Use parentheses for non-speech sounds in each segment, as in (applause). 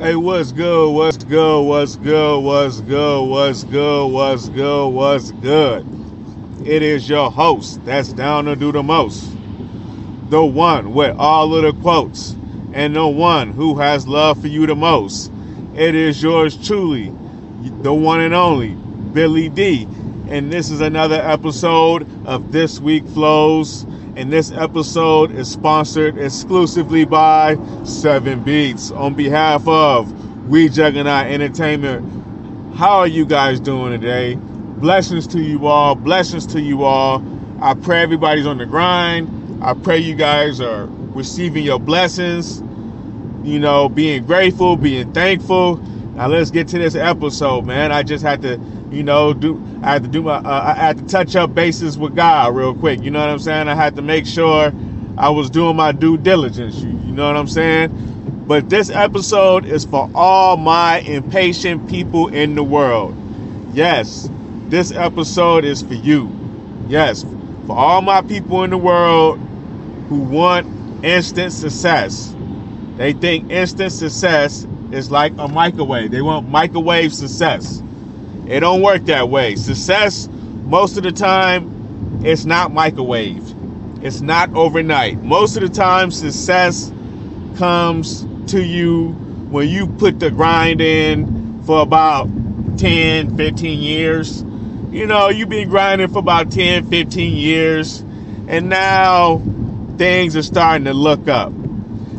Hey, what's good? What's good? What's good? What's good? What's good? What's good? What's good? It is your host that's down to do the most. The one with all of the quotes and the one who has love for you the most. It is yours truly, the one and only Billy D. And this is another episode of This Week Flows and this episode is sponsored exclusively by Seven Beats on behalf of We Juggernaut Entertainment. How are you guys doing today? Blessings to you all. Blessings to you all. I pray everybody's on the grind. I pray you guys are receiving your blessings, you know, being grateful, being thankful. Now let's get to this episode, man. I just had to you know, do I had to do my uh, I had to touch up bases with God real quick. You know what I'm saying? I had to make sure I was doing my due diligence. You, you know what I'm saying? But this episode is for all my impatient people in the world. Yes, this episode is for you. Yes, for all my people in the world who want instant success. They think instant success is like a microwave. They want microwave success. It don't work that way. Success, most of the time, it's not microwave. It's not overnight. Most of the time, success comes to you when you put the grind in for about 10, 15 years. You know, you've been grinding for about 10, 15 years, and now things are starting to look up.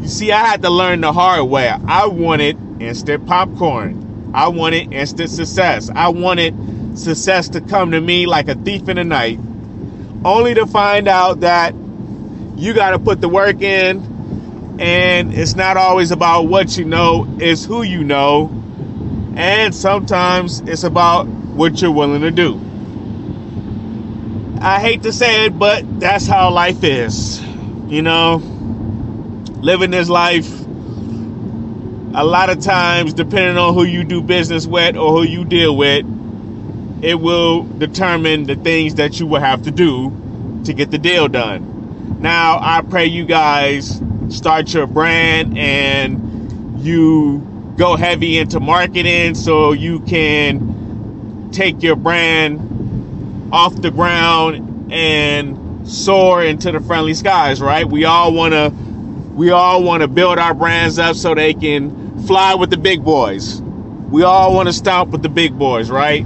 You see, I had to learn the hard way. I wanted instant popcorn. I wanted instant success. I wanted success to come to me like a thief in the night, only to find out that you got to put the work in, and it's not always about what you know, it's who you know, and sometimes it's about what you're willing to do. I hate to say it, but that's how life is. You know, living this life a lot of times, depending on who you do business with or who you deal with, it will determine the things that you will have to do to get the deal done. Now, I pray you guys start your brand and you go heavy into marketing so you can take your brand off the ground and soar into the friendly skies, right? We all want to we all want to build our brands up so they can fly with the big boys. We all want to stomp with the big boys, right?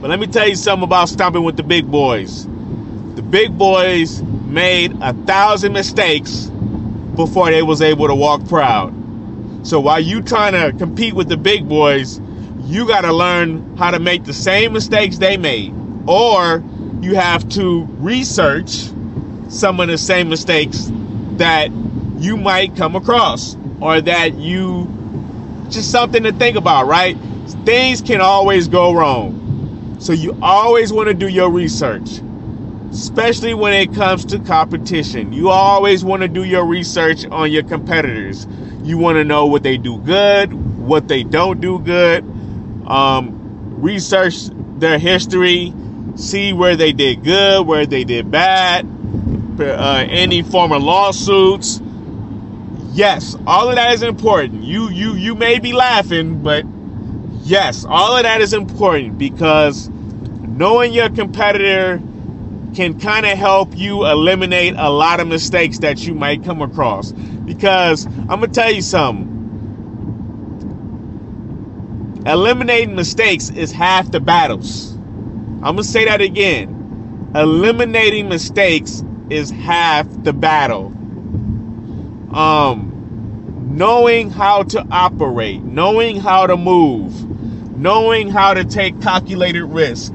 But let me tell you something about stomping with the big boys. The big boys made a thousand mistakes before they was able to walk proud. So while you trying to compete with the big boys, you got to learn how to make the same mistakes they made. Or you have to research some of the same mistakes that you might come across or that you just something to think about, right? Things can always go wrong. So you always want to do your research, especially when it comes to competition. You always want to do your research on your competitors. You want to know what they do good, what they don't do good. Um, research their history, see where they did good, where they did bad, uh, any former lawsuits, yes, all of that is important. You you you may be laughing, but yes, all of that is important because knowing your competitor can kind of help you eliminate a lot of mistakes that you might come across. Because I'm gonna tell you something. Eliminating mistakes is half the battles. I'm gonna say that again. Eliminating mistakes is half the battle um, knowing how to operate, knowing how to move, knowing how to take calculated risk,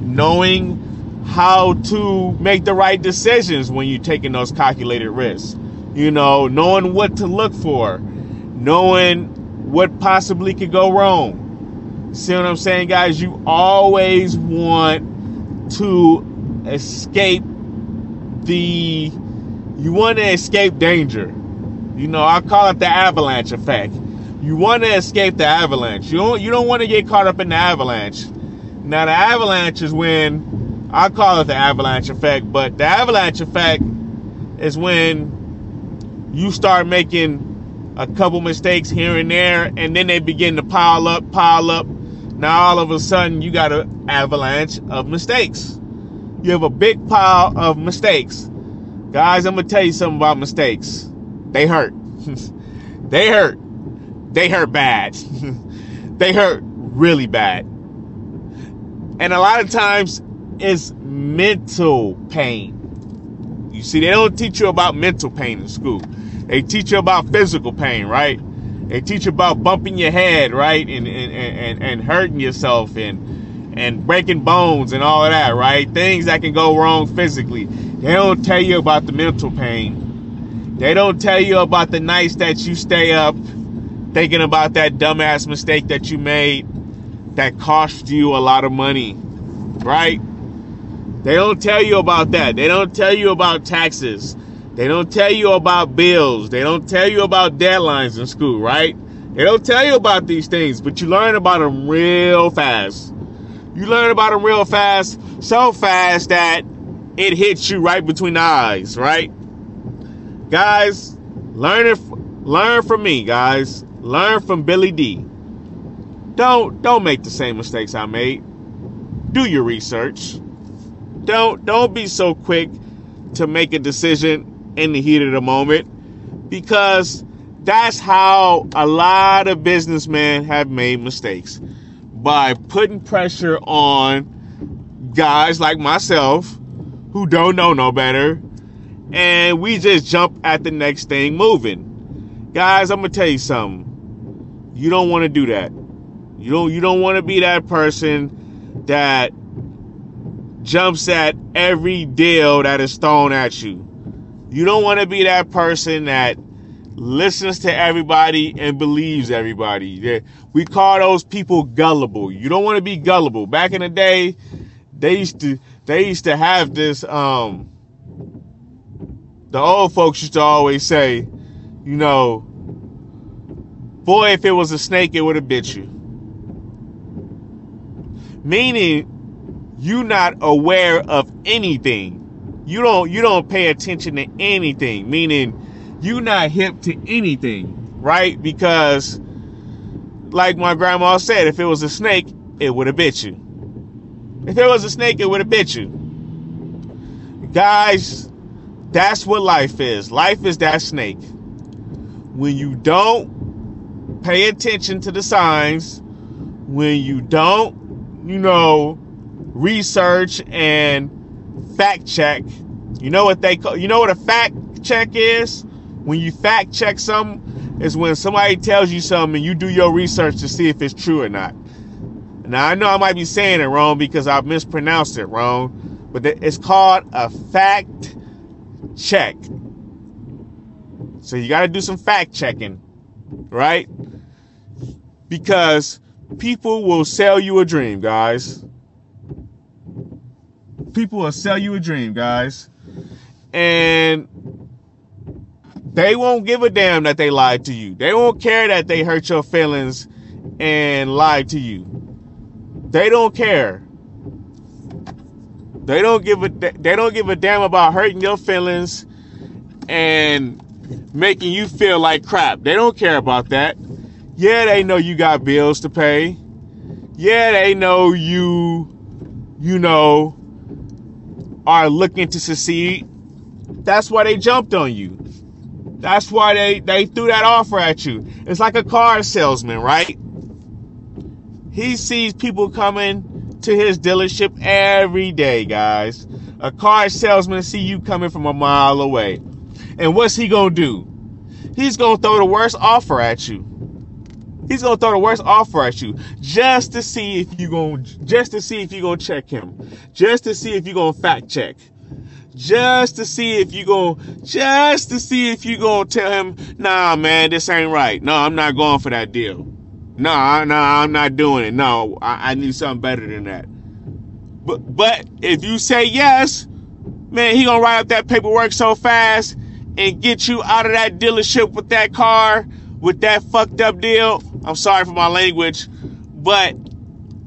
knowing how to make the right decisions when you're taking those calculated risks. You know, knowing what to look for, knowing what possibly could go wrong. See what I'm saying, guys? You always want to escape the you want to escape danger. You know, I call it the avalanche effect. You want to escape the avalanche. You don't, you don't want to get caught up in the avalanche. Now, the avalanche is when I call it the avalanche effect, but the avalanche effect is when you start making a couple mistakes here and there, and then they begin to pile up, pile up. Now all of a sudden you got an avalanche of mistakes. You have a big pile of mistakes. Guys, I'm gonna tell you something about mistakes. They hurt. (laughs) they hurt. They hurt bad. (laughs) they hurt really bad. And a lot of times it's mental pain. You see, they don't teach you about mental pain in school. They teach you about physical pain, right? They teach you about bumping your head, right? And and, and, and hurting yourself and and breaking bones and all of that, right? Things that can go wrong physically. They don't tell you about the mental pain. They don't tell you about the nights that you stay up thinking about that dumbass mistake that you made that cost you a lot of money, right? They don't tell you about that. They don't tell you about taxes. They don't tell you about bills. They don't tell you about deadlines in school, right? They don't tell you about these things, but you learn about them real fast. You learn about them real fast, so fast that it hits you right between the eyes, right? Guys, learn it, learn from me, guys. Learn from Billy D. Don't don't make the same mistakes I made. Do your research. Don't don't be so quick to make a decision in the heat of the moment because that's how a lot of businessmen have made mistakes by putting pressure on guys like myself who don't know no better and we just jump at the next thing moving. Guys, I'm to tell you something. You don't want to do that. You don't you don't want to be that person that jumps at every deal that is thrown at you. You don't want to be that person that listens to everybody and believes everybody. We call those people gullible. You don't want to be gullible. Back in the day, they used to they used to have this um the old folks used to always say, you know, boy, if it was a snake, it would have bit you. Meaning you not aware of anything. You don't you don't pay attention to anything, meaning you not hip to anything, right? Because like my grandma said, if it was a snake, it would have bit you. If it was a snake, it would have bit you. Guys, that's what life is. Life is that snake. When you don't pay attention to the signs, when you don't, you know, research and fact check, you know what they call, you know what a fact check is? When you fact check something, is when somebody tells you something and you do your research to see if it's true or not. Now I know I might be saying it wrong because I've mispronounced it wrong, but it's called a fact check. So you got to do some fact checking, right? Because people will sell you a dream, guys. People will sell you a dream, guys. And they won't give a damn that they lied to you. They won't care that they hurt your feelings and lied to you. They don't care. They don't give a they don't give a damn about hurting your feelings and making you feel like crap. They don't care about that. Yeah, they know you got bills to pay. Yeah, they know you you know are looking to succeed. That's why they jumped on you. That's why they they threw that offer at you. It's like a car salesman, right? He sees people coming to his dealership every day, guys. A car salesman see you coming from a mile away. And what's he going to do? He's going to throw the worst offer at you. He's going to throw the worst offer at you just to see if you going to just to see if you're going to check him. Just to see if you're going to fact check. Just to see if you going to just to see if you going to tell him, "Nah, man, this ain't right. No, I'm not going for that deal." No, no, I'm not doing it. No, I, I need something better than that. But but if you say yes, man, he gonna write up that paperwork so fast and get you out of that dealership with that car, with that fucked up deal. I'm sorry for my language, but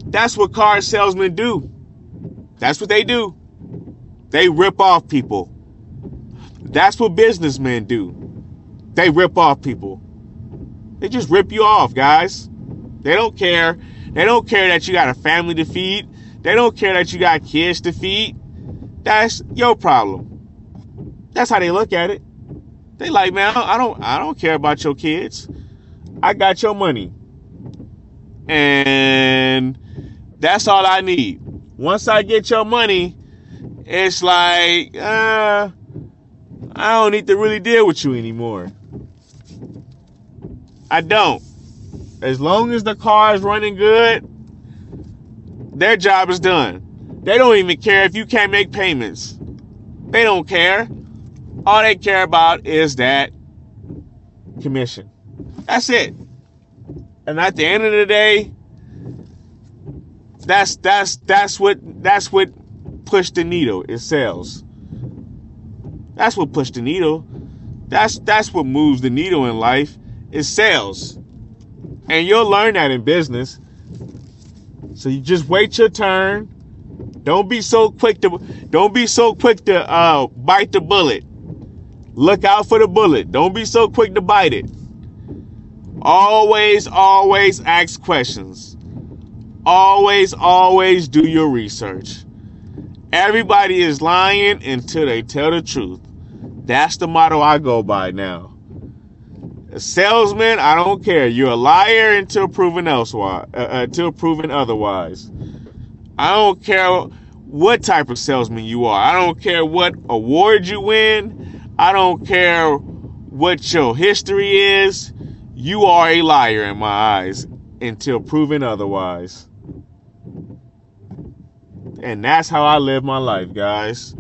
that's what car salesmen do. That's what they do. They rip off people. That's what businessmen do. They rip off people. They just rip you off, guys. They don't care. They don't care that you got a family to feed. They don't care that you got kids to feed. That's your problem. That's how they look at it. They like, man, I don't, I don't care about your kids. I got your money, and that's all I need. Once I get your money, it's like, uh, I don't need to really deal with you anymore. I don't. As long as the car is running good, their job is done. They don't even care if you can't make payments. They don't care. All they care about is that commission. That's it. And at the end of the day, that's that's that's what that's what pushed the needle. It sells. That's what pushed the needle. That's that's what moves the needle in life. It sales. And you'll learn that in business. So you just wait your turn. Don't be so quick to don't be so quick to uh, bite the bullet. Look out for the bullet. Don't be so quick to bite it. Always, always ask questions. Always, always do your research. Everybody is lying until they tell the truth. That's the motto I go by now. A salesman, I don't care. You're a liar until proven elsewise, uh, uh, until proven otherwise. I don't care what type of salesman you are. I don't care what award you win. I don't care what your history is. You are a liar in my eyes until proven otherwise. And that's how I live my life, guys.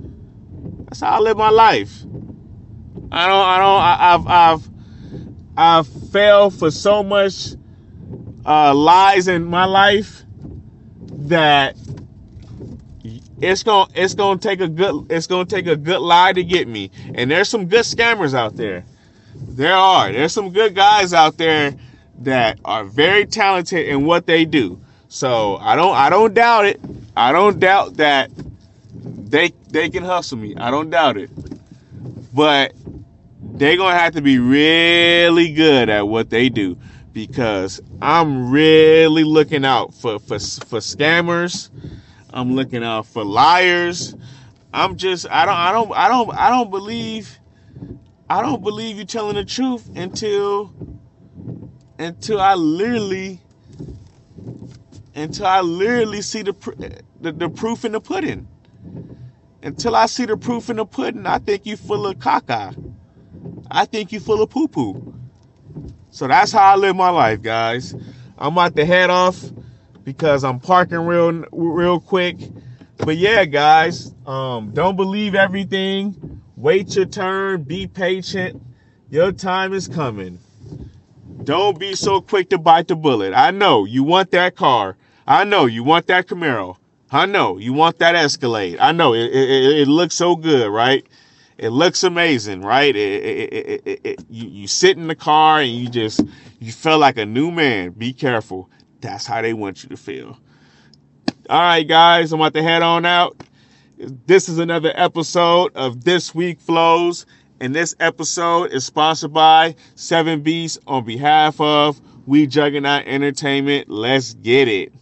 That's how I live my life. I don't I don't I, I've I've I've failed for so much uh, lies in my life that it's gonna it's gonna take a good it's gonna take a good lie to get me. And there's some good scammers out there. There are. There's some good guys out there that are very talented in what they do. So I don't I don't doubt it. I don't doubt that they they can hustle me. I don't doubt it. But they're gonna have to be really good at what they do because I'm really looking out for for for scammers. I'm looking out for liars. I'm just I don't I don't I don't I don't believe I don't believe you telling the truth until until I literally until I literally see the the, the proof in the pudding. Until I see the proof in the pudding, I think you full of caca. I think you full of poo poo. So that's how I live my life, guys. I'm about to head off because I'm parking real real quick. But yeah, guys, um, don't believe everything. Wait your turn. Be patient. Your time is coming. Don't be so quick to bite the bullet. I know you want that car. I know you want that Camaro. I know you want that Escalade. I know it, it, it looks so good, right? It looks amazing, right? It, it, you, you sit in the car and you just, you feel like a new man. Be careful. That's how they want you to feel. All right, guys, I'm about to head on out. This is another episode of This Week Flows. And this episode is sponsored by Seven Beats on behalf of We Juggernaut Entertainment. Let's get it.